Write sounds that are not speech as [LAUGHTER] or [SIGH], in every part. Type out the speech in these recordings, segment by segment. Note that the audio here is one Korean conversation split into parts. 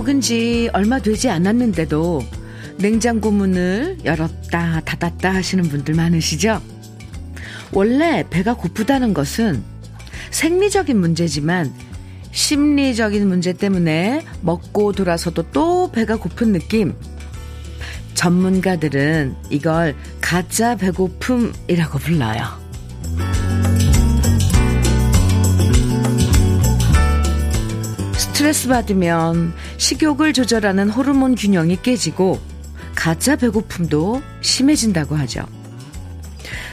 밥 먹은 지 얼마 되지 않았는데도 냉장고 문을 열었다 닫았다 하시는 분들 많으시죠? 원래 배가 고프다는 것은 생리적인 문제지만 심리적인 문제 때문에 먹고 돌아서도 또 배가 고픈 느낌. 전문가들은 이걸 가짜 배고픔이라고 불러요. 스트레스 받으면 식욕을 조절하는 호르몬 균형이 깨지고 가짜 배고픔도 심해진다고 하죠.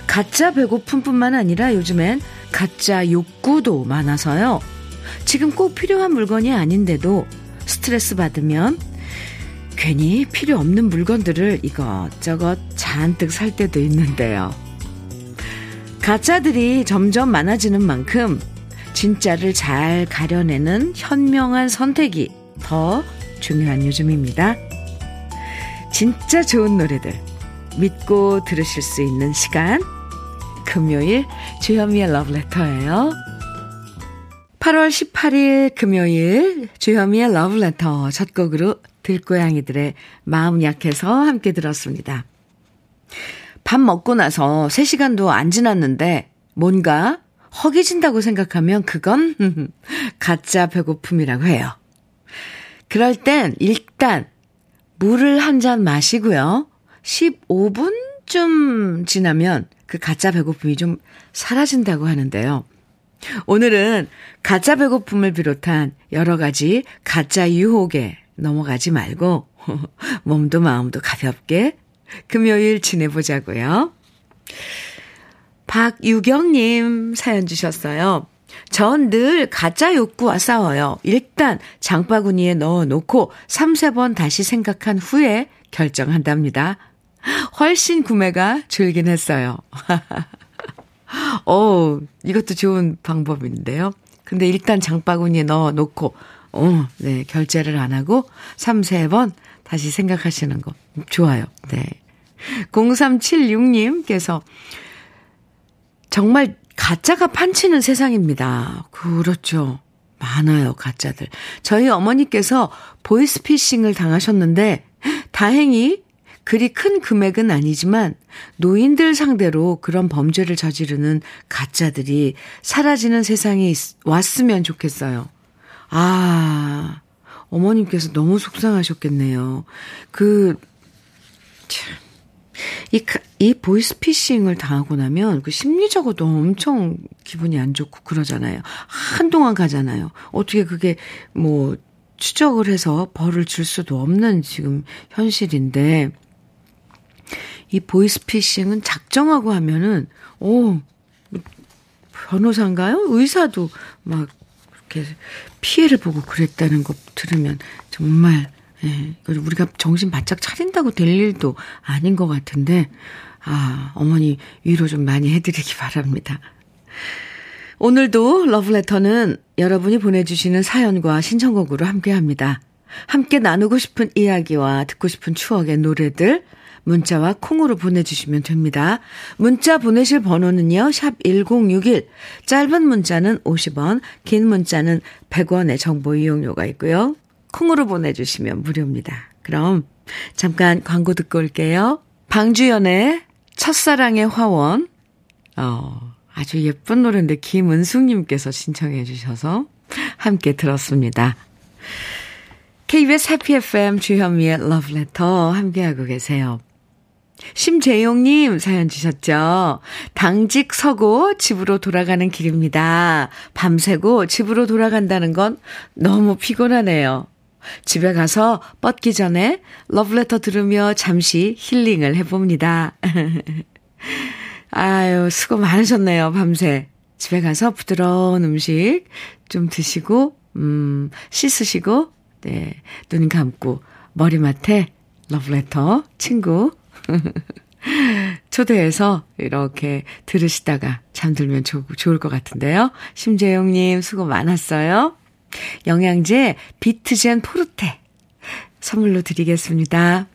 가짜 배고픔뿐만 아니라 요즘엔 가짜 욕구도 많아서요. 지금 꼭 필요한 물건이 아닌데도 스트레스 받으면 괜히 필요 없는 물건들을 이것저것 잔뜩 살 때도 있는데요. 가짜들이 점점 많아지는 만큼 진짜를 잘 가려내는 현명한 선택이 더 중요한 요즘입니다. 진짜 좋은 노래들 믿고 들으실 수 있는 시간 금요일 주현미의 러브레터예요. 8월 18일 금요일 주현미의 러브레터 첫 곡으로 들고양이들의 마음 약해서 함께 들었습니다. 밥 먹고 나서 3시간도 안 지났는데 뭔가 허기진다고 생각하면 그건 [LAUGHS] 가짜 배고픔이라고 해요. 그럴 땐 일단 물을 한 잔 마시고요. 15분쯤 지나면 그 가짜 배고픔이 좀 사라진다고 하는데요. 오늘은 가짜 배고픔을 비롯한 여러 가지 가짜 유혹에 넘어가지 말고 [LAUGHS] 몸도 마음도 가볍게 금요일 지내보자고요. 박유경님 사연 주셨어요. 전 늘 가짜 욕구와 싸워요. 일단 장바구니에 넣어 놓고 3, 4번 다시 생각한 후에 결정한답니다. 훨씬 구매가 줄긴 했어요. [LAUGHS] 어 이것도 좋은 방법인데요. 근데 일단 장바구니에 넣어 놓고, 어, 네, 결제를 안 하고 3, 4번 다시 생각하시는 거. 좋아요. 네. 0376님께서 정말 가짜가 판치는 세상입니다. 그렇죠. 많아요, 가짜들. 저희 어머니께서 보이스피싱을 당하셨는데, 다행히 그리 큰 금액은 아니지만, 노인들 상대로 그런 범죄를 저지르는 가짜들이 사라지는 세상이 왔으면 좋겠어요. 아, 어머님께서 너무 속상하셨겠네요. 그, 참. 이, 이 보이스피싱을 당하고 나면 그 심리적으로도 엄청 기분이 안 좋고 그러잖아요. 한동안 가잖아요. 어떻게 그게 뭐 추적을 해서 벌을 줄 수도 없는 지금 현실인데 이 보이스피싱은 작정하고 하면은 오 변호사인가요? 의사도 막 이렇게 피해를 보고 그랬다는 거 들으면 정말 예, 우리가 정신 바짝 차린다고 될 일도 아닌 것 같은데, 아, 어머니 위로 좀 많이 해드리기 [LAUGHS] 바랍니다. 오늘도 러브레터는 여러분이 보내주시는 사연과 신청곡으로 함께 합니다. 함께 나누고 싶은 이야기와 듣고 싶은 추억의 노래들, 문자와 콩으로 보내주시면 됩니다. 문자 보내실 번호는요, 샵 1061. 짧은 문자는 50원, 긴 문자는 100원의 정보 이용료가 있고요. 콩으로 보내주시면 무료입니다. 그럼 잠깐 광고 듣고 올게요. 방주연의 첫사랑의 화원. 어, 아주 예쁜 노래인데 김은숙님께서 신청해 주셔서 함께 들었습니다. KBS 해피 FM 주현미의 러브레터 함께하고 계세요. 심재용님 사연 주셨죠? 당직 서고 집으로 돌아가는 길입니다. 밤새고 집으로 돌아간다는 건 너무 피곤하네요. 집에 가서 뻗기 전에 러브레터 들으며 잠시 힐링을 해봅니다. [LAUGHS] 아유, 수고 많으셨네요, 밤새. 집에 가서 부드러운 음식 좀 드시고, 음, 씻으시고, 네, 눈 감고, 머리맡에 러브레터 친구 [LAUGHS] 초대해서 이렇게 들으시다가 잠들면 좋, 좋을 것 같은데요. 심재영님 수고 많았어요. 영양제 비트젠 포르테 선물로 드리겠습니다.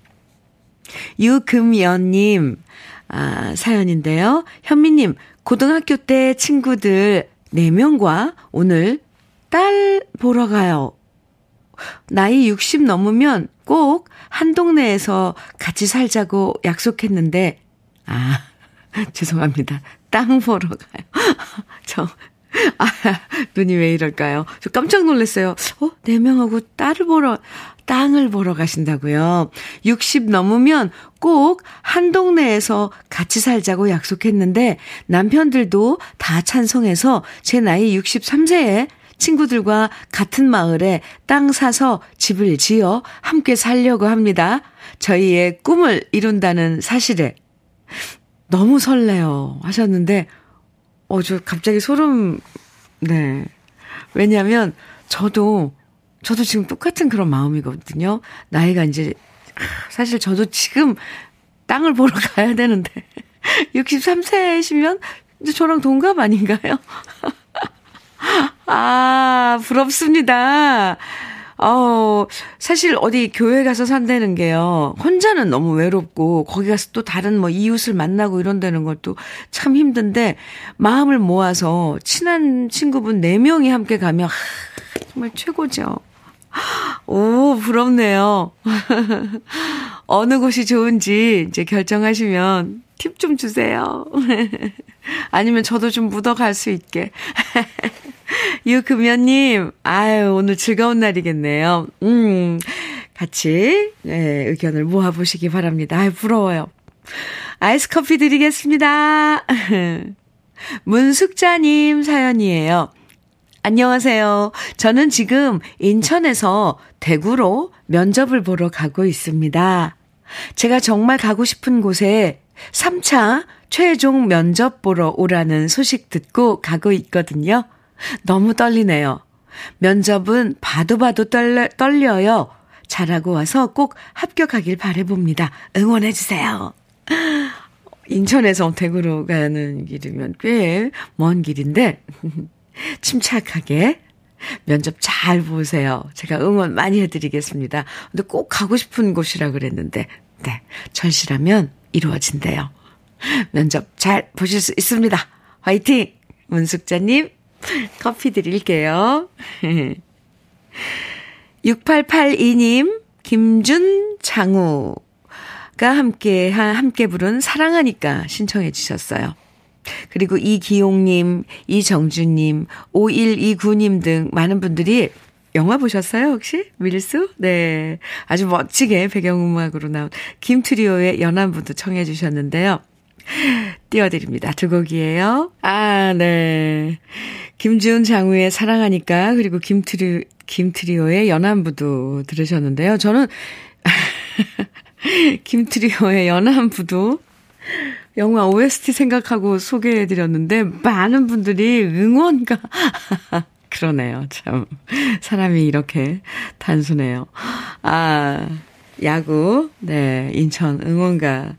유금연님, 아, 사연인데요. 현미님, 고등학교 때 친구들 4명과 오늘 딸 보러 가요. 나이 60 넘으면 꼭 한 동네에서 같이 살자고 약속했는데, 아, [LAUGHS] 죄송합니다. 땅 보러 가요. [LAUGHS] 저, [LAUGHS] 아, 눈이 왜 이럴까요? 저 깜짝 놀랐어요. 어, 네 명하고 딸을 보러, 땅을 보러 가신다고요. 60 넘으면 꼭 한 동네에서 같이 살자고 약속했는데 남편들도 다 찬성해서 제 나이 63세에 친구들과 같은 마을에 땅 사서 집을 지어 함께 살려고 합니다. 저희의 꿈을 이룬다는 사실에 너무 설레요 하셨는데 어, 저 갑자기 소름, 네. 왜냐면, 저도, 저도 지금 똑같은 그런 마음이거든요. 나이가 이제, 사실 저도 지금 땅을 보러 [LAUGHS] 가야 되는데, [LAUGHS] 63세시면 이제 저랑 동갑 아닌가요? [LAUGHS] 아, 부럽습니다. 어, 사실 어디 교회 가서 산다는 게요. 혼자는 너무 외롭고, 거기 가서 또 다른 뭐 이웃을 만나고 이런다는 것도 참 힘든데, 마음을 모아서 친한 친구분 4명이 함께 가면, 하, 정말 최고죠. 오, 부럽네요. [LAUGHS] 어느 곳이 좋은지 이제 결정하시면 팁 좀 주세요. [LAUGHS] 아니면 저도 좀 묻어갈 수 있게. [LAUGHS] [LAUGHS] 유금연님, 아유, 오늘 즐거운 날이겠네요. 음, 같이, 네, 의견을 모아보시기 바랍니다. 아유, 부러워요. 아이스 커피 드리겠습니다. [LAUGHS] 문숙자님 사연이에요. 안녕하세요. 저는 지금 인천에서 대구로 면접을 보러 가고 있습니다. 제가 정말 가고 싶은 곳에 3차 최종 면접 보러 오라는 소식 듣고 가고 있거든요. [LAUGHS] 너무 떨리네요. 면접은 봐도 봐도 떨려, 떨려요. 잘하고 와서 꼭 합격하길 바래봅니다. 응원해주세요. [GASPS] 인천에서 대구로 가는 길이면 꽤 먼 길인데, [LAUGHS] 침착하게 면접 잘 보세요. 제가 응원 많이 해드리겠습니다. 근데 꼭 가고 싶은 곳이라 그랬는데, 네. 절실하면 이루어진대요. 면접 잘 보실 수 있습니다. 화이팅! 문숙자님, [LAUGHS] 커피 드릴게요. [LAUGHS] 6882님, 김준, 장우가 함께, 함께 부른 사랑하니까 신청해 주셨어요. 그리고 이기용님, 이정주님, 5129님 등 많은 분들이 영화 보셨어요, 혹시? 밀수? 네. 아주 멋지게 배경음악으로 나온 김트리오의 연안부도 청해 주셨는데요. 띄워드립니다. 두 곡이에요. 아, 네. 김지훈 장우의 사랑하니까, 그리고 김트리, 김트리오의 연안부도 들으셨는데요. 저는, [LAUGHS] 김트리오의 연안부도 영화 OST 생각하고 소개해드렸는데, 많은 분들이 응원가, [LAUGHS] 그러네요. 참. 사람이 이렇게 단순해요. 아, 야구, 네, 인천 응원가,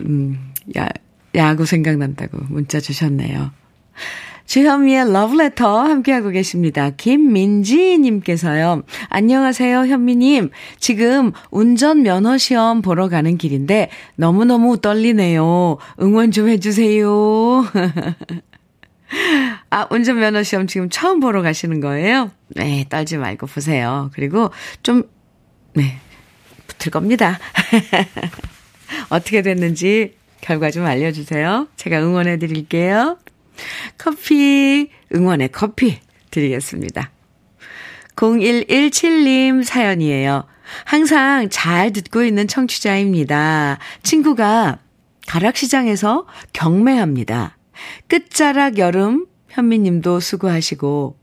음, 야, 야구 생각난다고 문자 주셨네요. 주현미의 러브레터 함께하고 계십니다. 김민지님께서요. 안녕하세요, 현미님. 지금 운전 면허 시험 보러 가는 길인데 너무너무 떨리네요. 응원 좀 해주세요. [LAUGHS] 아, 운전 면허 시험 지금 처음 보러 가시는 거예요? 네, 떨지 말고 보세요. 그리고 좀, 네, 붙을 겁니다. [LAUGHS] 어떻게 됐는지 결과 좀 알려주세요. 제가 응원해 드릴게요. 커피, 응원의 커피 드리겠습니다. 0117님 사연이에요. 항상 잘 듣고 있는 청취자입니다. 친구가 가락시장에서 경매합니다. 끝자락 여름 현미님도 수고하시고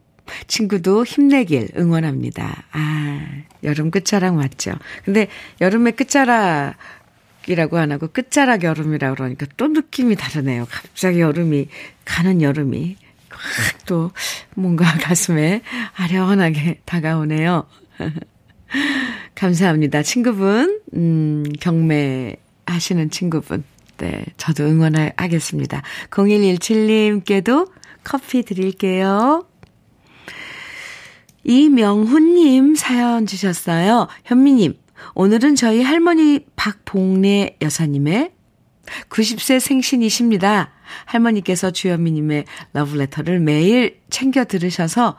친구도 힘내길 응원합니다. 아, 여름 끝자락 맞죠? 근데 여름의 끝자락 이라고 안 하고 끝자락 여름이라 고 그러니까 또 느낌이 다르네요. 갑자기 여름이 가는 여름이 확 또 뭔가 [LAUGHS] 가슴에 아련하게 다가오네요. [LAUGHS] 감사합니다. 친구분, 음, 경매 하시는 친구분. 네, 저도 응원하겠습니다. 0117님께도 커피 드릴게요. 이명훈님 사연 주셨어요. 현미님, 오늘은 저희 할머니 박봉래 여사님의 90세 생신이십니다. 할머니께서 주현미님의 러브레터를 매일 챙겨 들으셔서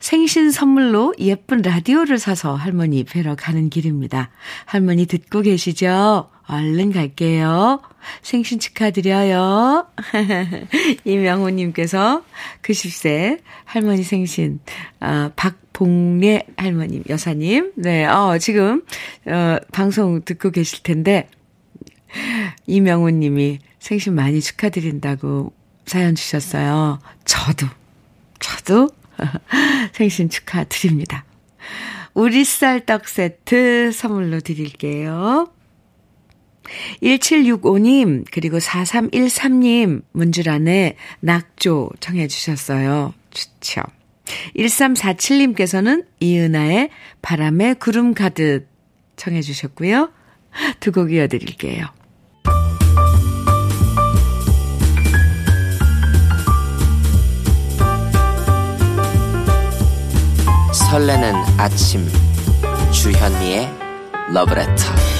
생신 선물로 예쁜 라디오를 사서 할머니 뵈러 가는 길입니다. 할머니 듣고 계시죠? 얼른 갈게요. 생신 축하드려요. [LAUGHS] 이명호님께서 90세 할머니 생신, 아, 박봉례 할머님, 여사님. 네, 어, 지금, 어, 방송 듣고 계실 텐데, 이명호님이 생신 많이 축하드린다고 사연 주셨어요. 저도, 저도 [LAUGHS] 생신 축하드립니다. 우리 쌀 떡 세트 선물로 드릴게요. 1765님, 그리고 4313님 문주란에 낙조 청해 주셨어요. 좋죠. 1347님께서는 이은아의 바람에 구름 가득 청해 주셨고요. 두 곡 이어드릴게요. 설레는 아침 주현미의 러브레터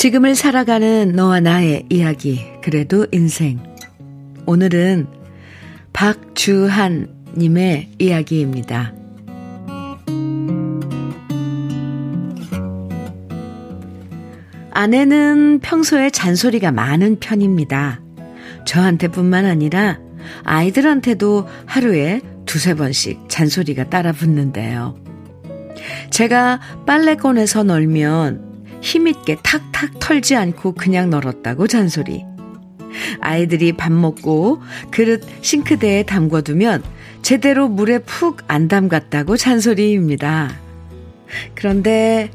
지금을 살아가는 너와 나의 이야기, 그래도 인생. 오늘은 박주한님의 이야기입니다. 아내는 평소에 잔소리가 많은 편입니다. 저한테 뿐만 아니라 아이들한테도 하루에 두세 번씩 잔소리가 따라 붙는데요. 제가 빨래 꺼내서 널면 힘있게 탁탁 털지 않고 그냥 널었다고 잔소리. 아이들이 밥 먹고 그릇 싱크대에 담궈두면 제대로 물에 푹 안 담갔다고 잔소리입니다. 그런데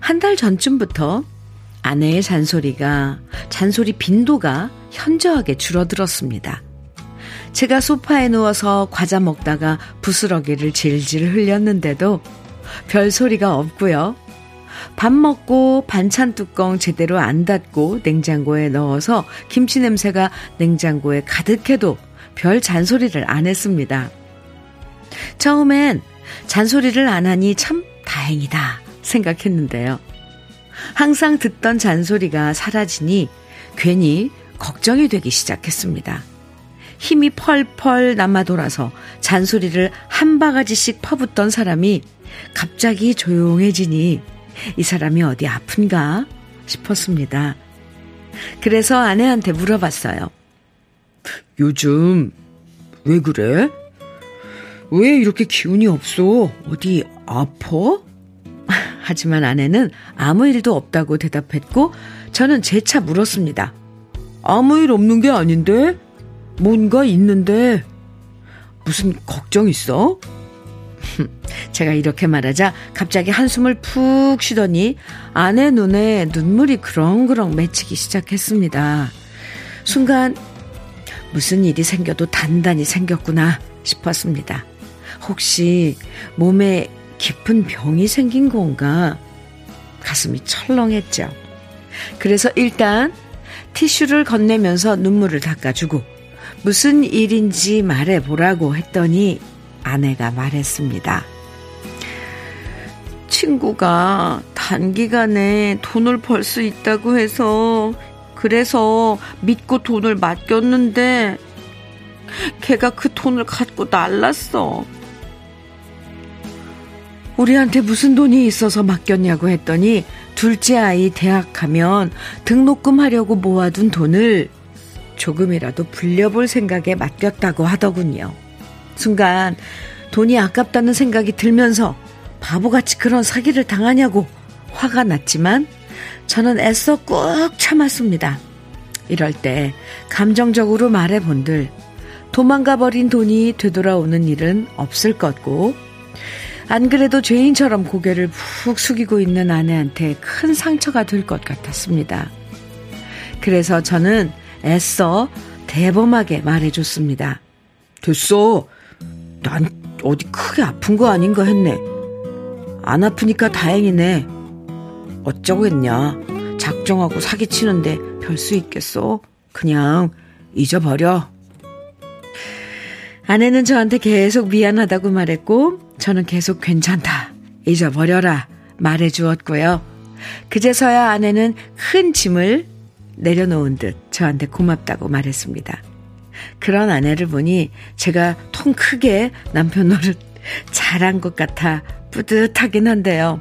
한 달 전쯤부터 아내의 잔소리가, 잔소리 빈도가 현저하게 줄어들었습니다. 제가 소파에 누워서 과자 먹다가 부스러기를 질질 흘렸는데도 별 소리가 없고요. 밥 먹고 반찬 뚜껑 제대로 안 닫고 냉장고에 넣어서 김치 냄새가 냉장고에 가득해도 별 잔소리를 안 했습니다. 처음엔 잔소리를 안 하니 참 다행이다 생각했는데요. 항상 듣던 잔소리가 사라지니 괜히 걱정이 되기 시작했습니다. 힘이 펄펄 남아 돌아서 잔소리를 한 바가지씩 퍼붓던 사람이 갑자기 조용해지니 이 사람이 어디 아픈가 싶었습니다. 그래서 아내한테 물어봤어요. 요즘 왜 그래? 왜 이렇게 기운이 없어? 어디 아파? [LAUGHS] 하지만 아내는 아무 일도 없다고 대답했고 저는 재차 물었습니다. 아무 일 없는 게 아닌데? 뭔가 있는데 무슨 걱정 있어? [LAUGHS] 제가 이렇게 말하자 갑자기 한숨을 푹 쉬더니 아내 눈에 눈물이 그렁그렁 맺히기 시작했습니다. 순간 무슨 일이 생겨도 단단히 생겼구나 싶었습니다. 혹시 몸에 깊은 병이 생긴 건가? 가슴이 철렁했죠. 그래서 일단 티슈를 건네면서 눈물을 닦아주고 무슨 일인지 말해보라고 했더니 아내가 말했습니다. 친구가 단기간에 돈을 벌 수 있다고 해서 그래서 믿고 돈을 맡겼는데 걔가 그 돈을 갖고 날랐어. 우리한테 무슨 돈이 있어서 맡겼냐고 했더니 둘째 아이 대학 가면 등록금 하려고 모아둔 돈을 조금이라도 불려볼 생각에 맡겼다고 하더군요. 순간 돈이 아깝다는 생각이 들면서 바보같이 그런 사기를 당하냐고 화가 났지만 저는 애써 꾹 참았습니다. 이럴 때 감정적으로 말해본들 도망가 버린 돈이 되돌아오는 일은 없을 것고 안 그래도 죄인처럼 고개를 푹 숙이고 있는 아내한테 큰 상처가 될 것 같았습니다. 그래서 저는 애써 대범하게 말해줬습니다. 됐어. 난 어디 크게 아픈 거 아닌가 했네. 안 아프니까 다행이네. 어쩌고 했냐. 작정하고 사기치는데 별 수 있겠어. 그냥 잊어버려. 아내는 저한테 계속 미안하다고 말했고, 저는 계속 괜찮다. 잊어버려라. 말해 주었고요. 그제서야 아내는 큰 짐을 내려놓은 듯 저한테 고맙다고 말했습니다. 그런 아내를 보니 제가 통 크게 남편 노릇 잘한 것 같아 뿌듯하긴 한데요.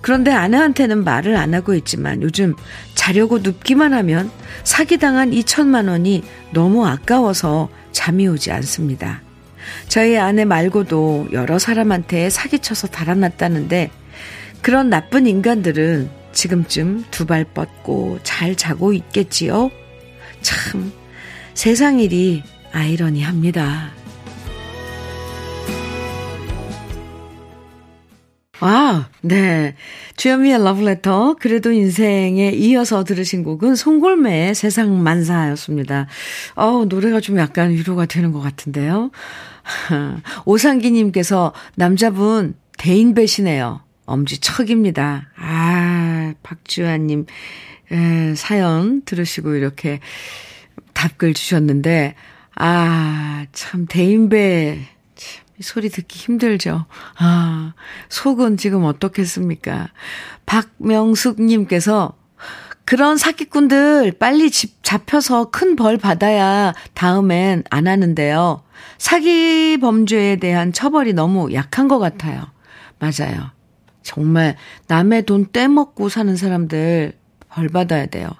그런데 아내한테는 말을 안 하고 있지만 요즘 자려고 눕기만 하면 사기당한 2천만 원이 너무 아까워서 잠이 오지 않습니다. 저희 아내 말고도 여러 사람한테 사기쳐서 달아났다는데 그런 나쁜 인간들은 지금쯤 두 발 뻗고 잘 자고 있겠지요? 참, 세상 일이 아이러니합니다. 아, 네. 주현미의 러브레터, 그래도 인생에 이어서 들으신 곡은 송골매의 세상 만사였습니다. 어우, 노래가 좀 약간 위로가 되는 것 같은데요. [LAUGHS] 오상기님께서 남자분 대인 배시네요. 엄지척입니다. 아, 박주환님, 에, 사연 들으시고 이렇게 답글 주셨는데, 아, 참, 대인배, 참, 소리 듣기 힘들죠. 아, 속은 지금 어떻겠습니까? 박명숙님께서, 그런 사기꾼들 빨리 집 잡혀서 큰 벌 받아야 다음엔 안 하는데요. 사기 범죄에 대한 처벌이 너무 약한 것 같아요. 맞아요. 정말 남의 돈 떼먹고 사는 사람들 벌 받아야 돼요.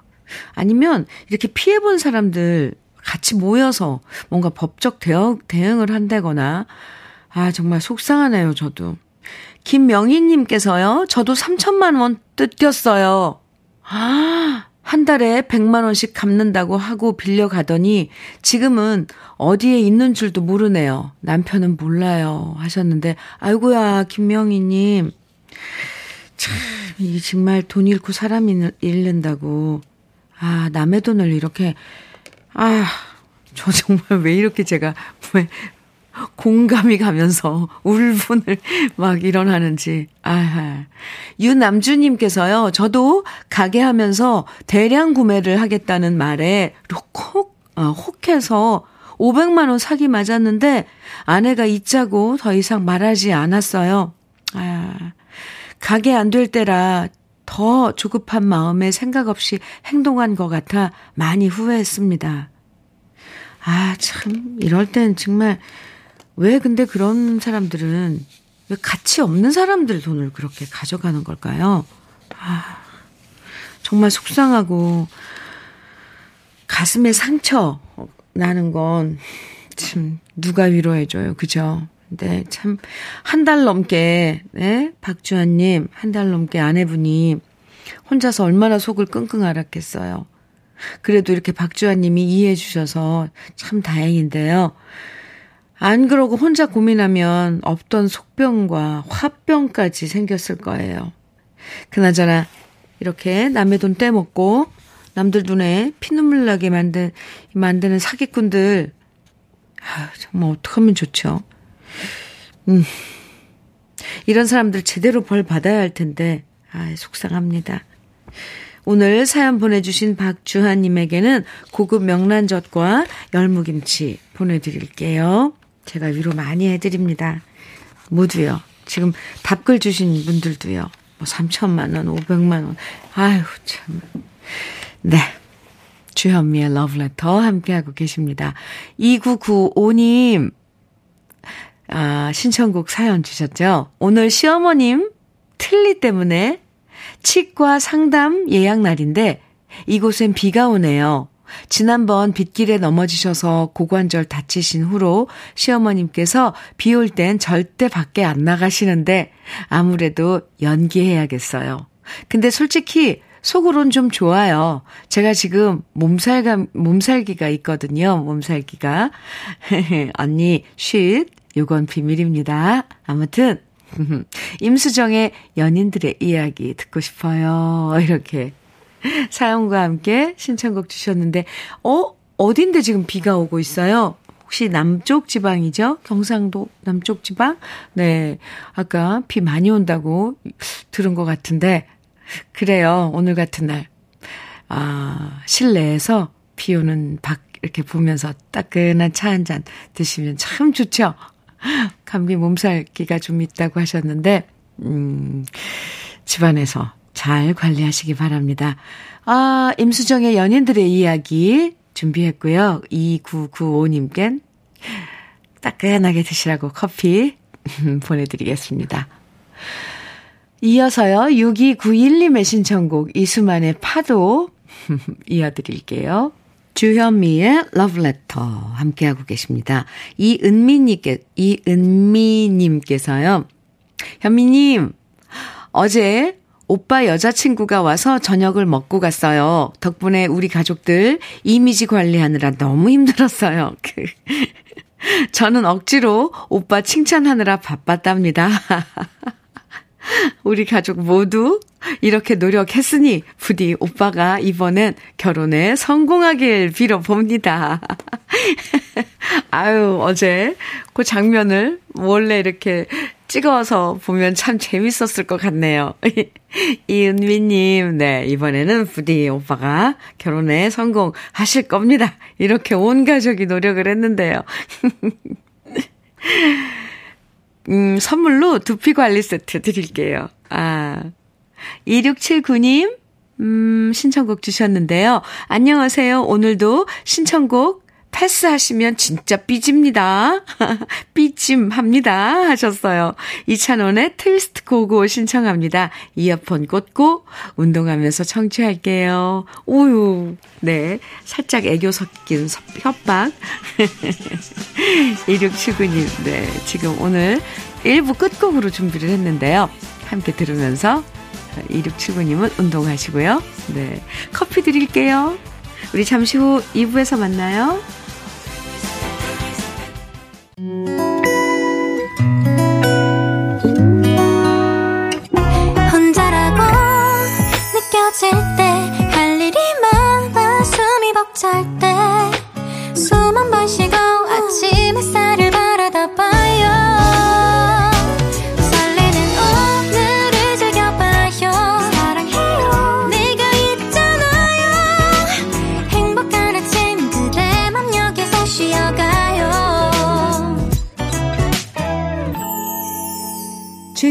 아니면 이렇게 피해본 사람들 같이 모여서 뭔가 법적 대응, 대응을 한다거나, 아, 정말 속상하네요, 저도. 김명희님께서요, 저도 3천만 원 뜯겼어요. 아, 한 달에 100만 원씩 갚는다고 하고 빌려가더니 지금은 어디에 있는 줄도 모르네요. 남편은 몰라요. 하셨는데, 아이고야, 김명희님. 참, 이게 정말 돈 잃고 사람 잃는다고. 아, 남의 돈을 이렇게, 아, 저 정말 왜 이렇게 제가, 왜, 공감이 가면서 울분을 [LAUGHS] 막 일어나는지. 아, 유남주님께서요, 저도 가게 하면서 대량 구매를 하겠다는 말에 혹, 어, 혹해서 500만원 사기 맞았는데 아내가 잊자고 더 이상 말하지 않았어요. 아, 가게 안 될 때라 더 조급한 마음에 생각 없이 행동한 것 같아 많이 후회했습니다. 아, 참, 이럴 땐 정말, 왜 근데 그런 사람들은, 왜 가치 없는 사람들 돈을 그렇게 가져가는 걸까요? 아, 정말 속상하고, 가슴에 상처 나는 건, 참, 누가 위로해줘요. 그죠? 네, 참, 한 달 넘게, 네, 박주환님, 한 달 넘게 아내분이 혼자서 얼마나 속을 끙끙 앓았겠어요. 그래도 이렇게 박주환님이 이해해 주셔서 참 다행인데요. 안 그러고 혼자 고민하면 없던 속병과 화병까지 생겼을 거예요. 그나저나, 이렇게 남의 돈 떼먹고, 남들 눈에 피눈물 나게 만든, 만드는 사기꾼들, 아, 정말 어떡하면 좋죠. 음. 이런 사람들 제대로 벌 받아야 할 텐데, 아, 속상합니다. 오늘 사연 보내주신 박주하님에게는 고급 명란젓과 열무김치 보내드릴게요. 제가 위로 많이 해드립니다. 모두요. 지금 답글 주신 분들도요. 뭐 3천만 원, 500만 원. 아유, 참. 네. 주현미의 러브레터 함께하고 계십니다. 2995님, 아, 신청곡 사연 주셨죠? 오늘 시어머님 틀니 때문에 치과 상담 예약 날인데 이곳엔 비가 오네요. 지난번 빗길에 넘어지셔서 고관절 다치신 후로 시어머님께서 비 올 땐 절대 밖에 안 나가시는데 아무래도 연기해야겠어요. 근데 솔직히 속으론 좀 좋아요. 제가 지금 몸살가, 몸살기가 있거든요. 몸살기가. [LAUGHS] 언니, 쉿. 요건 비밀입니다. 아무튼, [LAUGHS] 임수정의 연인들의 이야기 듣고 싶어요. [LAUGHS] 이렇게 사연과 함께 신청곡 주셨는데, 어? 어딘데 지금 비가 오고 있어요? 혹시 남쪽 지방이죠? 경상도 남쪽 지방? 네. 아까 비 많이 온다고 들은 것 같은데, 그래요. 오늘 같은 날. 아, 실내에서 비 오는 밖, 이렇게 보면서 따끈한 차 한 잔 드시면 참 좋죠. 감기 몸살기가 좀 있다고 하셨는데, 음, 집안에서 잘 관리하시기 바랍니다. 아, 임수정의 연인들의 이야기 준비했고요. 2995님껜 따끈하게 드시라고 커피 [LAUGHS] 보내드리겠습니다. 이어서요, 6291님의 신청곡 이수만의 파도 [LAUGHS] 이어드릴게요. 주현미의 러브레터 함께하고 계십니다. 이은미님께, 이은미님께서요. 현미님, 어제 오빠 여자친구가 와서 저녁을 먹고 갔어요. 덕분에 우리 가족들 이미지 관리하느라 너무 힘들었어요. [LAUGHS] 저는 억지로 오빠 칭찬하느라 바빴답니다. [LAUGHS] 우리 가족 모두 이렇게 노력했으니 부디 오빠가 이번엔 결혼에 성공하길 빌어봅니다. [LAUGHS] 아유, 어제 그 장면을 원래 이렇게 찍어서 보면 참 재밌었을 것 같네요. [LAUGHS] 이은미님, 네, 이번에는 부디 오빠가 결혼에 성공하실 겁니다. 이렇게 온 가족이 노력을 했는데요. [LAUGHS] 음, 선물로 두피 관리 세트 드릴게요. 아. 2679님, 음, 신청곡 주셨는데요. 안녕하세요. 오늘도 신청곡 패스하시면 진짜 삐집니다. [LAUGHS] 삐짐합니다. 하셨어요. 이찬원의 트위스트 고고 신청합니다. 이어폰 꽂고 운동하면서 청취할게요. 오유. 네. 살짝 애교 섞인 협박. [LAUGHS] 2679님. 네. 지금 오늘 1부 끝곡으로 준비를 했는데요. 함께 들으면서 2679님은 운동하시고요. 네. 커피 드릴게요. 우리 잠시 후 2부에서 만나요. 혼자라고 느껴질 때 할 일이 많아 숨이 벅찰 때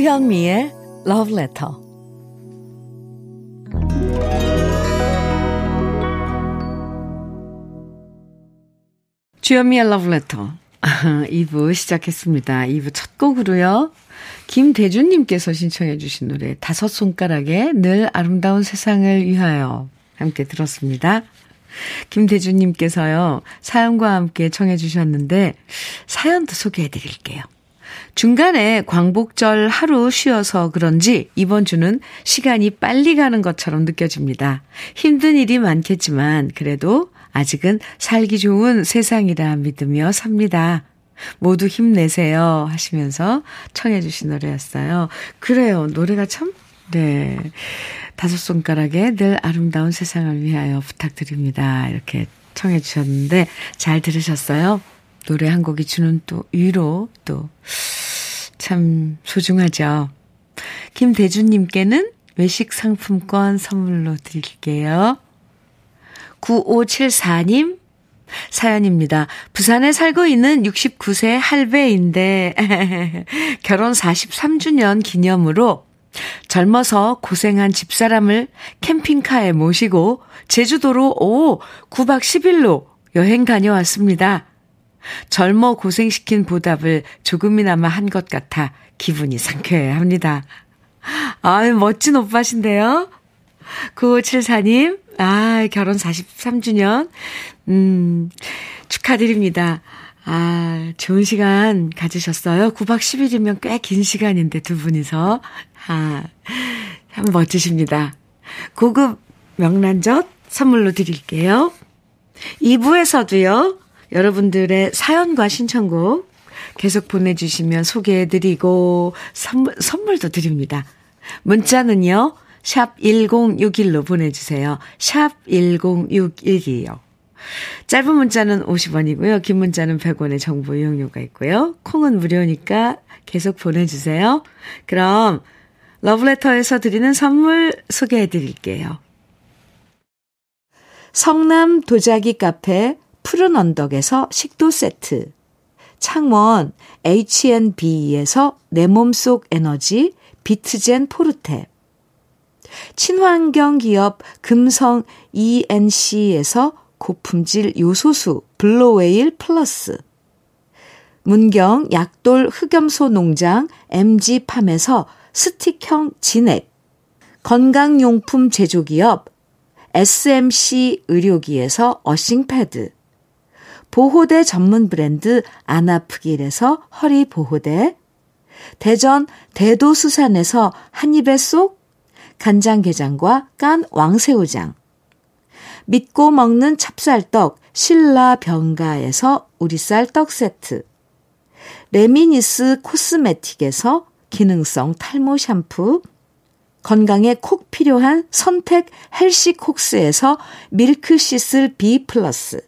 주현미의 Love Letter 주현미의 Love Letter [LAUGHS] 2부 시작했습니다. 2부 첫 곡으로요. 김대준님께서 신청해 주신 노래 다섯 손가락에 늘 아름다운 세상을 위하여 함께 들었습니다. 김대준님께서요. 사연과 함께 청해 주셨는데 사연도 소개해 드릴게요. 중간에 광복절 하루 쉬어서 그런지 이번 주는 시간이 빨리 가는 것처럼 느껴집니다. 힘든 일이 많겠지만 그래도 아직은 살기 좋은 세상이라 믿으며 삽니다. 모두 힘내세요 하시면서 청해 주신 노래였어요. 그래요. 노래가 참, 네. 다섯 손가락에 늘 아름다운 세상을 위하여 부탁드립니다. 이렇게 청해 주셨는데 잘 들으셨어요? 노래 한 곡이 주는 또 위로 또 참 소중하죠. 김대준님께는 외식 상품권 선물로 드릴게요. 9574님 사연입니다. 부산에 살고 있는 69세 할배인데 [LAUGHS] 결혼 43주년 기념으로 젊어서 고생한 집사람을 캠핑카에 모시고 제주도로 오 9박 10일로 여행 다녀왔습니다. 젊어 고생시킨 보답을 조금이나마 한 것 같아 기분이 상쾌해 합니다. 아유, 멋진 오빠신데요? 9574님, 아, 결혼 43주년, 음, 축하드립니다. 아, 좋은 시간 가지셨어요. 9박 10일이면 꽤 긴 시간인데 두 분이서. 아, 참 멋지십니다. 고급 명란젓 선물로 드릴게요. 2부에서도요, 여러분들의 사연과 신청곡 계속 보내주시면 소개해드리고 선물, 선물도 드립니다. 문자는요, 샵 1061로 보내주세요. 샵 1061이요. 짧은 문자는 50원이고요. 긴 문자는 100원의 정보 이용료가 있고요. 콩은 무료니까 계속 보내주세요. 그럼 러브레터에서 드리는 선물 소개해 드릴게요. 성남 도자기 카페 푸른 언덕에서 식도 세트, 창원 H&B에서 내 몸속 에너지 비트젠 포르테, 친환경 기업 금성 ENC에서 고품질 요소수 블로웨일 플러스, 문경 약돌 흑염소 농장 MG팜에서 스틱형 진액, 건강용품 제조기업 SMC 의료기에서 어싱패드, 보호대 전문 브랜드 아나프길에서 허리 보호대, 대전 대도수산에서 한입에 쏙 간장게장과 깐 왕새우장, 믿고 먹는 찹쌀떡 신라 병가에서 우리쌀 떡 세트, 레미니스 코스메틱에서 기능성 탈모 샴푸, 건강에 콕 필요한 선택 헬시콕스에서 밀크시슬 B 플러스,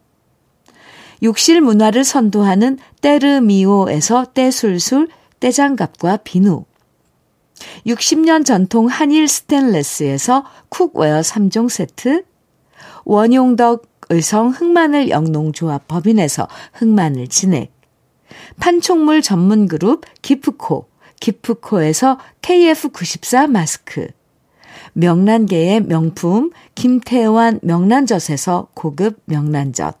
욕실 문화를 선도하는 때르미오에서 때술술 때장갑과 비누, 60년 전통 한일 스텐레스에서 cookware 3종 세트, 원용덕 의성 흑마늘 영농조합 법인에서 흑마늘 진액, 판촉물 전문 그룹 기프코, 기프코에서 KF94 마스크, 명란계의 명품 김태환 명란젓에서 고급 명란젓,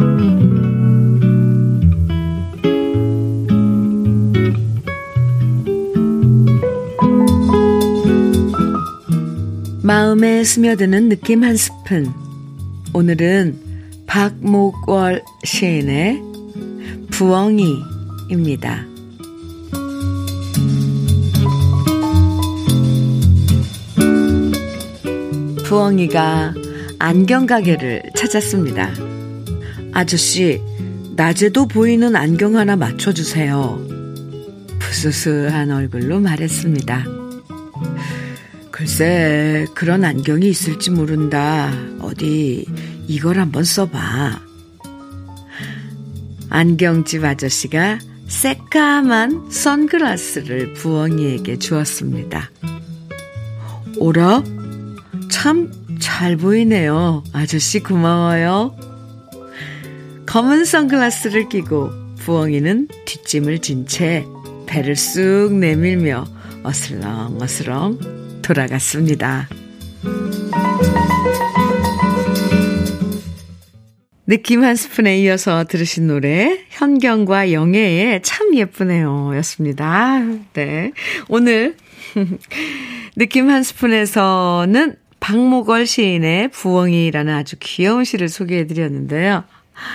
마음에 스며드는 느낌 한 스푼. 오늘은 박목월 시인의 부엉이입니다. 부엉이가 안경 가게를 찾았습니다. 아저씨, 낮에도 보이는 안경 하나 맞춰주세요. 부스스한 얼굴로 말했습니다. 글쎄, 그런 안경이 있을지 모른다. 어디, 이걸 한번 써봐. 안경집 아저씨가 새까만 선글라스를 부엉이에게 주었습니다. 오라? 참 잘 보이네요. 아저씨 고마워요. 검은 선글라스를 끼고 부엉이는 뒷짐을 진 채 배를 쑥 내밀며 어슬렁어슬렁 돌아갔습니다. 느낌 한 스푼에 이어서 들으신 노래 현경과 영애의 참 예쁘네요 였습니다. 네. 오늘 [LAUGHS] 느낌 한 스푼에서는 박목월 시인의 부엉이라는 아주 귀여운 시를 소개해 드렸는데요.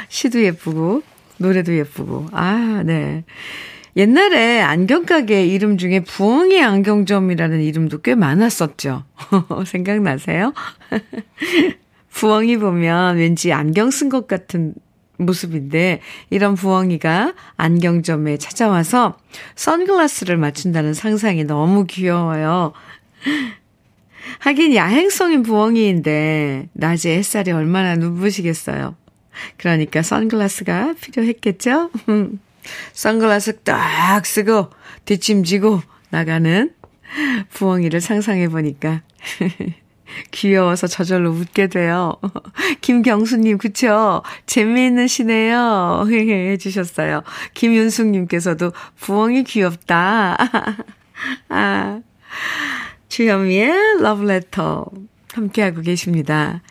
시도 예쁘고, 노래도 예쁘고, 아, 네. 옛날에 안경가게 이름 중에 부엉이 안경점이라는 이름도 꽤 많았었죠. [LAUGHS] 생각나세요? [LAUGHS] 부엉이 보면 왠지 안경 쓴 것 같은 모습인데 이런 부엉이가 안경점에 찾아와서 선글라스를 맞춘다는 상상이 너무 귀여워요. [LAUGHS] 하긴 야행성인 부엉이인데 낮에 햇살이 얼마나 눈부시겠어요. 그러니까 선글라스가 필요했겠죠? 선글라스 딱 쓰고 뒷짐지고 나가는 부엉이를 상상해 보니까 [LAUGHS] 귀여워서 저절로 웃게 돼요. [LAUGHS] 김경수님, 그쵸? 재미있는 시네요. [LAUGHS] 해주셨어요. 김윤숙님께서도 부엉이 귀엽다. 아. 주현미의 러브레터 함께하고 계십니다.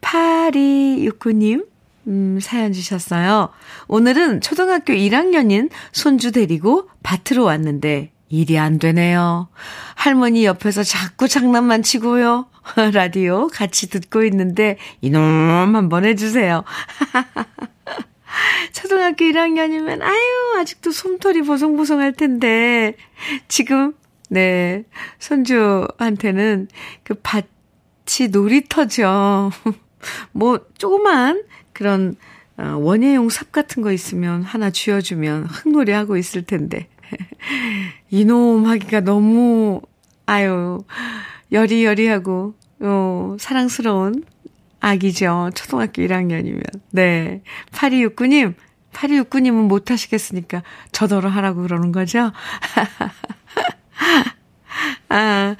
8269님, 음, 사연 주셨어요. 오늘은 초등학교 1학년인 손주 데리고 밭으로 왔는데 일이 안 되네요. 할머니 옆에서 자꾸 장난만 치고요. [LAUGHS] 라디오 같이 듣고 있는데 이놈 한번 해주세요. [LAUGHS] 초등학교 1학년이면 아유 아직도 솜털이 보송보송할 텐데 지금 네 손주한테는 그 밭이 놀이터죠. [LAUGHS] 뭐 조그만 그런 어, 원예용 삽 같은 거 있으면 하나 쥐어주면 흙놀이 하고 있을 텐데 [LAUGHS] 이놈 하기가 너무 아유 여리여리하고 어, 사랑스러운 아기죠. 초등학교 1학년이면. 네. 8269님, 8269님은 못 하시겠으니까 저더러 하라고 그러는 거죠? [LAUGHS] 아,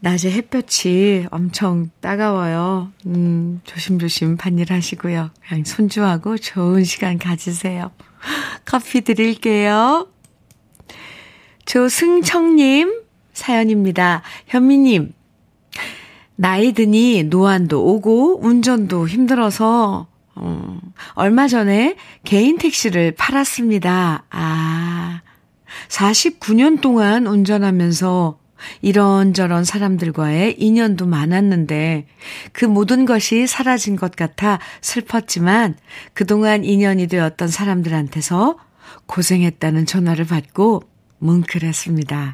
낮에 햇볕이 엄청 따가워요. 음, 조심조심 반일 하시고요. 그냥 손주하고 좋은 시간 가지세요. [LAUGHS] 커피 드릴게요. 조승청님 사연입니다. 현미님, 나이 드니 노안도 오고 운전도 힘들어서 어, 얼마 전에 개인 택시를 팔았습니다. 아, 49년 동안 운전하면서 이런저런 사람들과의 인연도 많았는데 그 모든 것이 사라진 것 같아 슬펐지만 그동안 인연이 되었던 사람들한테서 고생했다는 전화를 받고 뭉클했습니다.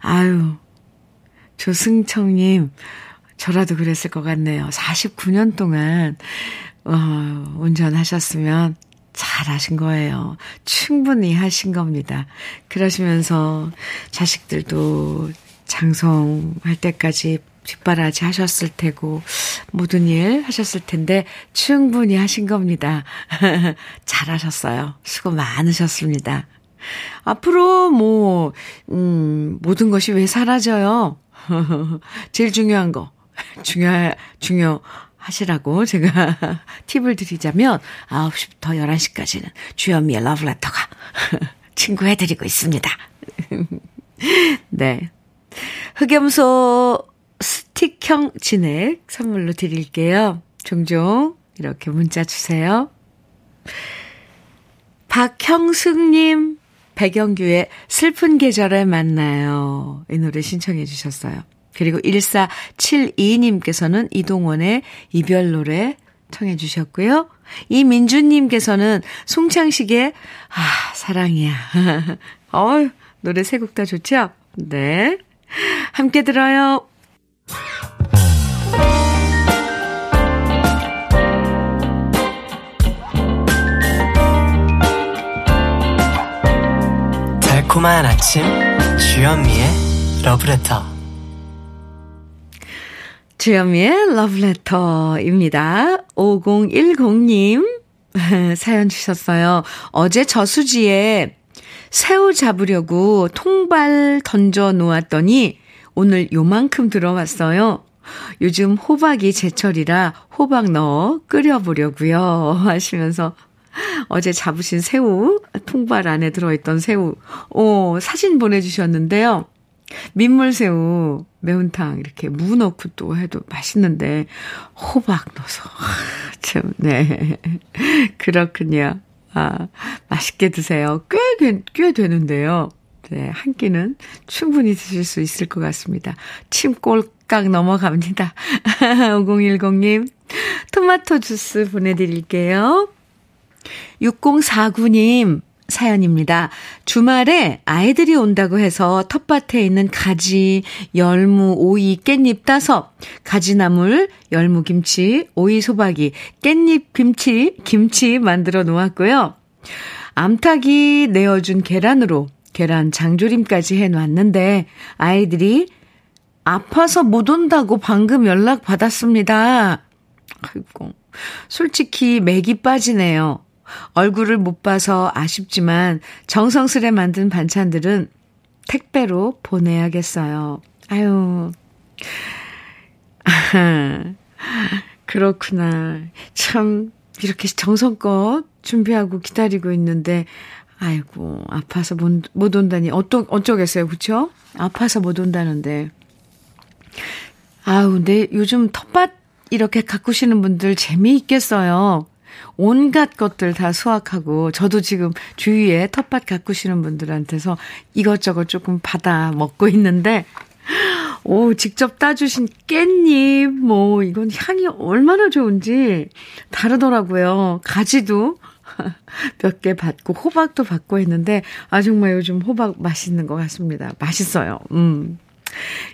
아유, 조승청님, 저라도 그랬을 것 같네요. 49년 동안, 어, 운전하셨으면 잘 하신 거예요. 충분히 하신 겁니다. 그러시면서 자식들도 장성할 때까지 뒷바라지 하셨을 테고, 모든 일 하셨을 텐데, 충분히 하신 겁니다. [LAUGHS] 잘 하셨어요. 수고 많으셨습니다. 앞으로 뭐, 음, 모든 것이 왜 사라져요? [LAUGHS] 제일 중요한 거. 중요, 중요, 하시라고 제가 [LAUGHS] 팁을 드리자면 9시부터 11시까지는 주현미의 러브레터가 [LAUGHS] 친구해드리고 있습니다. [LAUGHS] 네. 흑염소 스틱형 진액 선물로 드릴게요. 종종 이렇게 문자 주세요. 박형숙님, 백영규의 슬픈 계절에 만나요. 이 노래 신청해 주셨어요. 그리고 1472님께서는 이동원의 이별 노래 청해 주셨고요. 이민주님께서는 송창식의 아, 사랑이야. [LAUGHS] 어우, 노래 세 곡 다 좋죠? 네. 함께 들어요. 달콤한 아침 주현미의 러브레터 주현미의 러브레터입니다. 5010님 [LAUGHS] 사연 주셨어요. 어제 저수지에 새우 잡으려고 통발 던져 놓았더니 오늘 요만큼 들어왔어요. 요즘 호박이 제철이라 호박 넣어 끓여보려고요. [LAUGHS] 하시면서 어제 잡으신 새우, 통발 안에 들어있던 새우, 오, 사진 보내주셨는데요. 민물새우, 매운탕 이렇게 무 넣고 또 해도 맛있는데 호박 넣어서 [LAUGHS] 아, 참 네. [LAUGHS] 그렇군요. 아, 맛있게 드세요. 꽤, 꽤 되는데요. 네, 한 끼는 충분히 드실 수 있을 것 같습니다. 침 꼴깍 넘어갑니다. [LAUGHS] 5010님, 토마토 주스 보내드릴게요. 6049님, 사연입니다. 주말에 아이들이 온다고 해서 텃밭에 있는 가지, 열무, 오이, 깻잎 따서 가지나물, 열무김치, 오이 소박이, 깻잎 김치, 김치 만들어 놓았고요. 암탉이 내어준 계란으로 계란 장조림까지 해 놨는데 아이들이 아파서 못 온다고 방금 연락 받았습니다. 아이고, 솔직히 맥이 빠지네요. 얼굴을 못 봐서 아쉽지만 정성스레 만든 반찬들은 택배로 보내야겠어요. 아유. [LAUGHS] 그렇구나. 참, 이렇게 정성껏 준비하고 기다리고 있는데, 아이고, 아파서 못, 못 온다니. 어떠, 어쩌겠어요, 그쵸? 아파서 못 온다는데. 아우, 근데 요즘 텃밭 이렇게 가꾸시는 분들 재미있겠어요. 온갖 것들 다 수확하고, 저도 지금 주위에 텃밭 가꾸시는 분들한테서 이것저것 조금 받아 먹고 있는데, 오, 직접 따주신 깻잎, 뭐, 이건 향이 얼마나 좋은지 다르더라고요. 가지도 [LAUGHS] 몇 개 받고, 호박도 받고 했는데, 아, 정말 요즘 호박 맛있는 것 같습니다. 맛있어요. 음.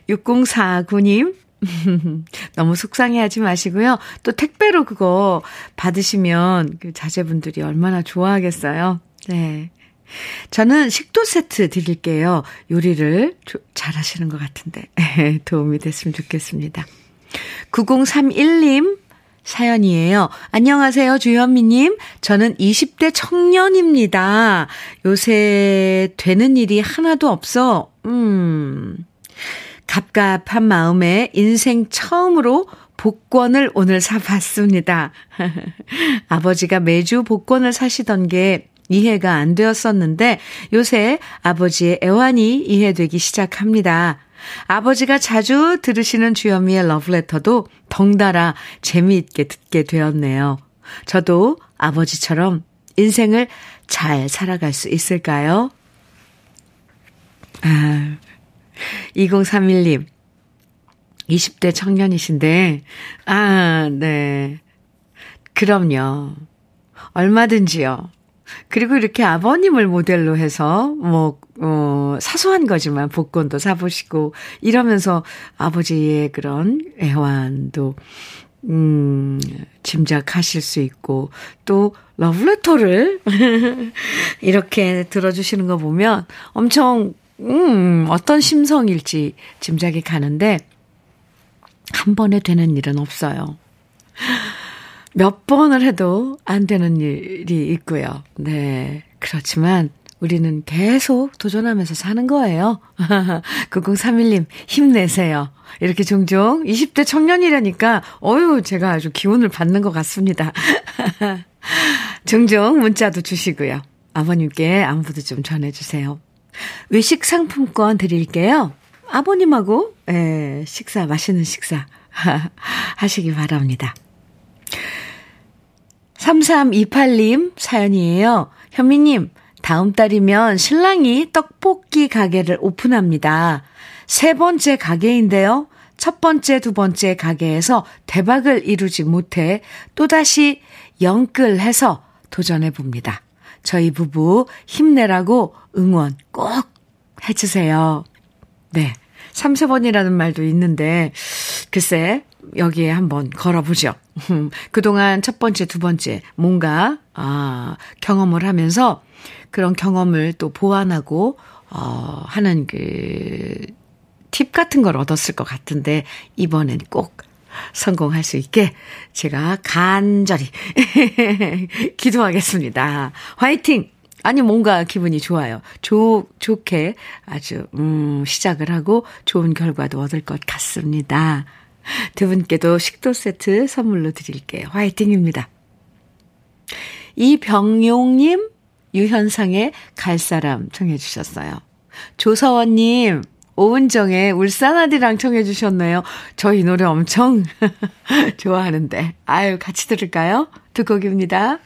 6049님, [LAUGHS] 너무 속상해 하지 마시고요. 또 택배로 그거 받으시면 그 자제분들이 얼마나 좋아하겠어요. 네. 저는 식도 세트 드릴게요. 요리를 잘 하시는 것 같은데 [LAUGHS] 도움이 됐으면 좋겠습니다. 9031님 사연이에요. 안녕하세요, 주현미님. 저는 20대 청년입니다. 요새 되는 일이 하나도 없어. 음. 갑갑한 마음에 인생 처음으로 복권을 오늘 사봤습니다. [LAUGHS] 아버지가 매주 복권을 사시던 게 이해가 안 되었었는데 요새 아버지의 애환이 이해되기 시작합니다. 아버지가 자주 들으시는 주현미의 러브레터도 덩달아 재미있게 듣게 되었네요. 저도 아버지처럼 인생을 잘 살아갈 수 있을까요? 아, 2031님. 20대 청년이신데, 아, 네. 그럼요. 얼마든지요. 그리고 이렇게 아버님을 모델로 해서, 뭐, 어, 사소한 거지만 복권도 사보시고, 이러면서 아버지의 그런 애환도, 음, 짐작하실 수 있고, 또, 러브레터를 [LAUGHS] 이렇게 들어주시는 거 보면 엄청 음, 어떤 심성일지 짐작이 가는데, 한 번에 되는 일은 없어요. 몇 번을 해도 안 되는 일이 있고요. 네. 그렇지만 우리는 계속 도전하면서 사는 거예요. [LAUGHS] 9031님, 힘내세요. 이렇게 종종 20대 청년이라니까, 어유 제가 아주 기운을 받는 것 같습니다. [LAUGHS] 종종 문자도 주시고요. 아버님께 안부도 좀 전해주세요. 외식 상품권 드릴게요. 아버님하고 에, 식사 맛있는 식사 [LAUGHS] 하시기 바랍니다. 3328님 사연이에요. 현미님, 다음 달이면 신랑이 떡볶이 가게를 오픈합니다. 세 번째 가게인데요. 첫 번째, 두 번째 가게에서 대박을 이루지 못해 또다시 영끌해서 도전해 봅니다. 저희 부부 힘내라고 응원 꼭 해주세요. 네. 3, 4번이라는 말도 있는데, 글쎄, 여기에 한번 걸어보죠. 그동안 첫 번째, 두 번째, 뭔가, 아, 경험을 하면서 그런 경험을 또 보완하고, 어, 하는 그, 팁 같은 걸 얻었을 것 같은데, 이번엔 꼭 성공할 수 있게 제가 간절히 [LAUGHS] 기도하겠습니다. 화이팅! 아니, 뭔가 기분이 좋아요. 좋, 좋게 아주, 음, 시작을 하고 좋은 결과도 얻을 것 같습니다. 두 분께도 식도 세트 선물로 드릴게요. 화이팅입니다. 이병용님, 유현상의 갈 사람 청해 주셨어요. 조서원님, 오은정의 울산아디랑 청해 주셨네요. 저 이 노래 엄청 [LAUGHS] 좋아하는데. 아유, 같이 들을까요? 두 곡입니다.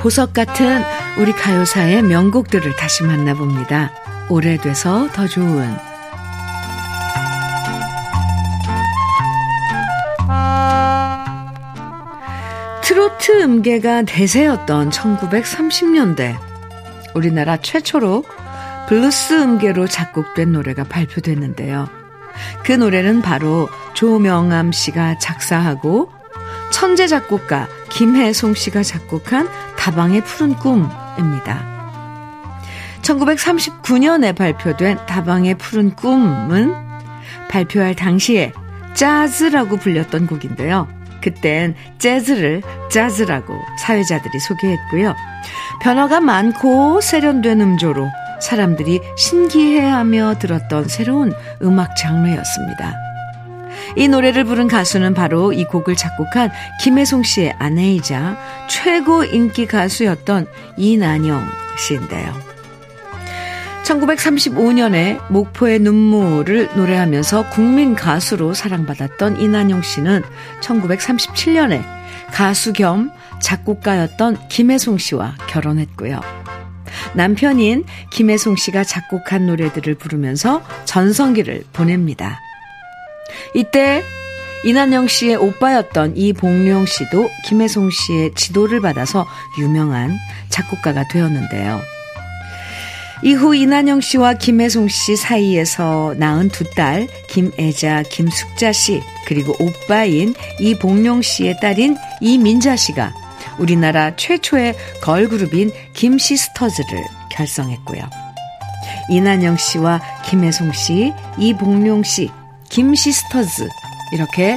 보석 같은 우리 가요사의 명곡들을 다시 만나봅니다. 오래돼서 더 좋은 트로트 음계가 대세였던 1930년대 우리나라 최초로 블루스 음계로 작곡된 노래가 발표됐는데요. 그 노래는 바로 조명암 씨가 작사하고 천재 작곡가 김해송 씨가 작곡한 다방의 푸른 꿈입니다. 1939년에 발표된 다방의 푸른 꿈은 발표할 당시에 짜즈라고 불렸던 곡인데요. 그땐 재즈를 짜즈라고 사회자들이 소개했고요. 변화가 많고 세련된 음조로 사람들이 신기해하며 들었던 새로운 음악 장르였습니다. 이 노래를 부른 가수는 바로 이 곡을 작곡한 김혜송 씨의 아내이자 최고 인기 가수였던 이난영 씨인데요. 1935년에 목포의 눈물을 노래하면서 국민 가수로 사랑받았던 이난영 씨는 1937년에 가수 겸 작곡가였던 김혜송 씨와 결혼했고요. 남편인 김혜송 씨가 작곡한 노래들을 부르면서 전성기를 보냅니다. 이때 이난영 씨의 오빠였던 이봉룡 씨도 김혜송 씨의 지도를 받아서 유명한 작곡가가 되었는데요. 이후 이난영 씨와 김혜송 씨 사이에서 낳은 두 딸, 김애자, 김숙자 씨, 그리고 오빠인 이봉룡 씨의 딸인 이민자 씨가 우리나라 최초의 걸그룹인 김시스터즈를 결성했고요. 이난영 씨와 김혜송 씨, 이봉룡 씨, 김시스터즈 이렇게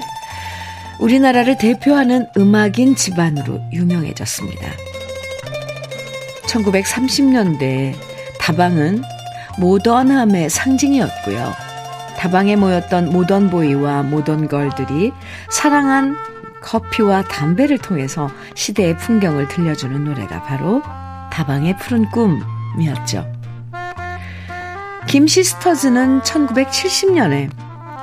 우리나라를 대표하는 음악인 집안으로 유명해졌습니다. 1930년대 다방은 모던함의 상징이었고요. 다방에 모였던 모던보이와 모던걸들이 사랑한 커피와 담배를 통해서 시대의 풍경을 들려주는 노래가 바로 다방의 푸른 꿈이었죠. 김 시스터즈는 1970년에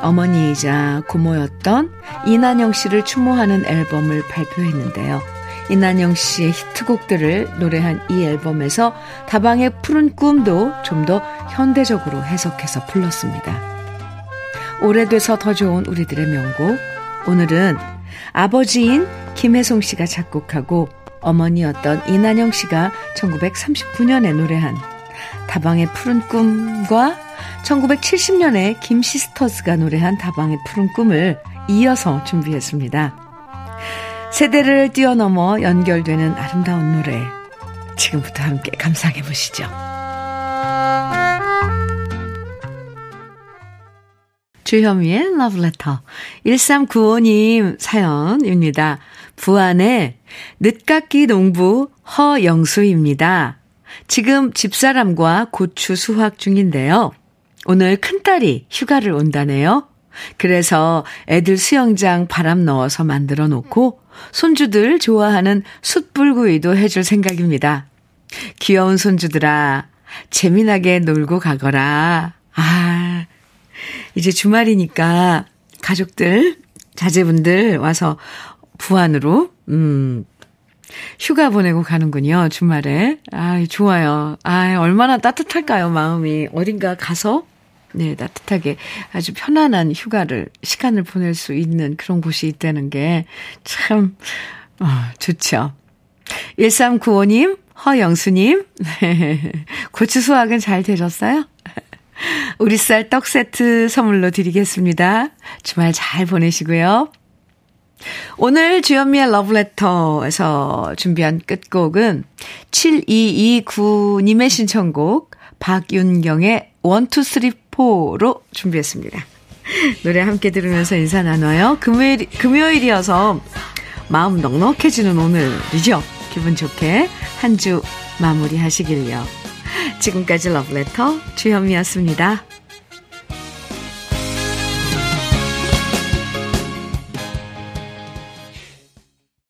어머니이자 고모였던 이난영 씨를 추모하는 앨범을 발표했는데요. 이난영 씨의 히트곡들을 노래한 이 앨범에서 다방의 푸른 꿈도 좀 더 현대적으로 해석해서 불렀습니다. 오래돼서 더 좋은 우리들의 명곡. 오늘은 아버지인 김혜송 씨가 작곡하고 어머니였던 이난영 씨가 1939년에 노래한 다방의 푸른 꿈과 1970년에 김시스터즈가 노래한 다방의 푸른 꿈을 이어서 준비했습니다. 세대를 뛰어넘어 연결되는 아름다운 노래. 지금부터 함께 감상해 보시죠. 주현미의 러브레터 1395님 사연입니다. 부안의 늦깎이 농부 허영수입니다. 지금 집사람과 고추 수확 중인데요. 오늘 큰딸이 휴가를 온다네요. 그래서 애들 수영장 바람 넣어서 만들어 놓고 손주들 좋아하는 숯불구이도 해줄 생각입니다. 귀여운 손주들아, 재미나게 놀고 가거라. 아, 이제 주말이니까 가족들, 자제분들 와서 부안으로, 음, 휴가 보내고 가는군요, 주말에. 아, 좋아요. 아, 얼마나 따뜻할까요, 마음이. 어딘가 가서, 네, 따뜻하게 아주 편안한 휴가를, 시간을 보낼 수 있는 그런 곳이 있다는 게 참, 어, 좋죠. 1395님, 허영수님, 고추 수확은 잘 되셨어요? 우리 쌀 떡 세트 선물로 드리겠습니다. 주말 잘 보내시고요. 오늘 주현미의 러브레터에서 준비한 끝곡은 7229님의 신청곡 박윤경의 1234로 준비했습니다. 노래 함께 들으면서 인사 나눠요. 금요일, 금요일이어서 마음 넉넉해지는 오늘이죠. 기분 좋게 한 주 마무리 하시길요. 지금까지 러브레터 주현미였습니다.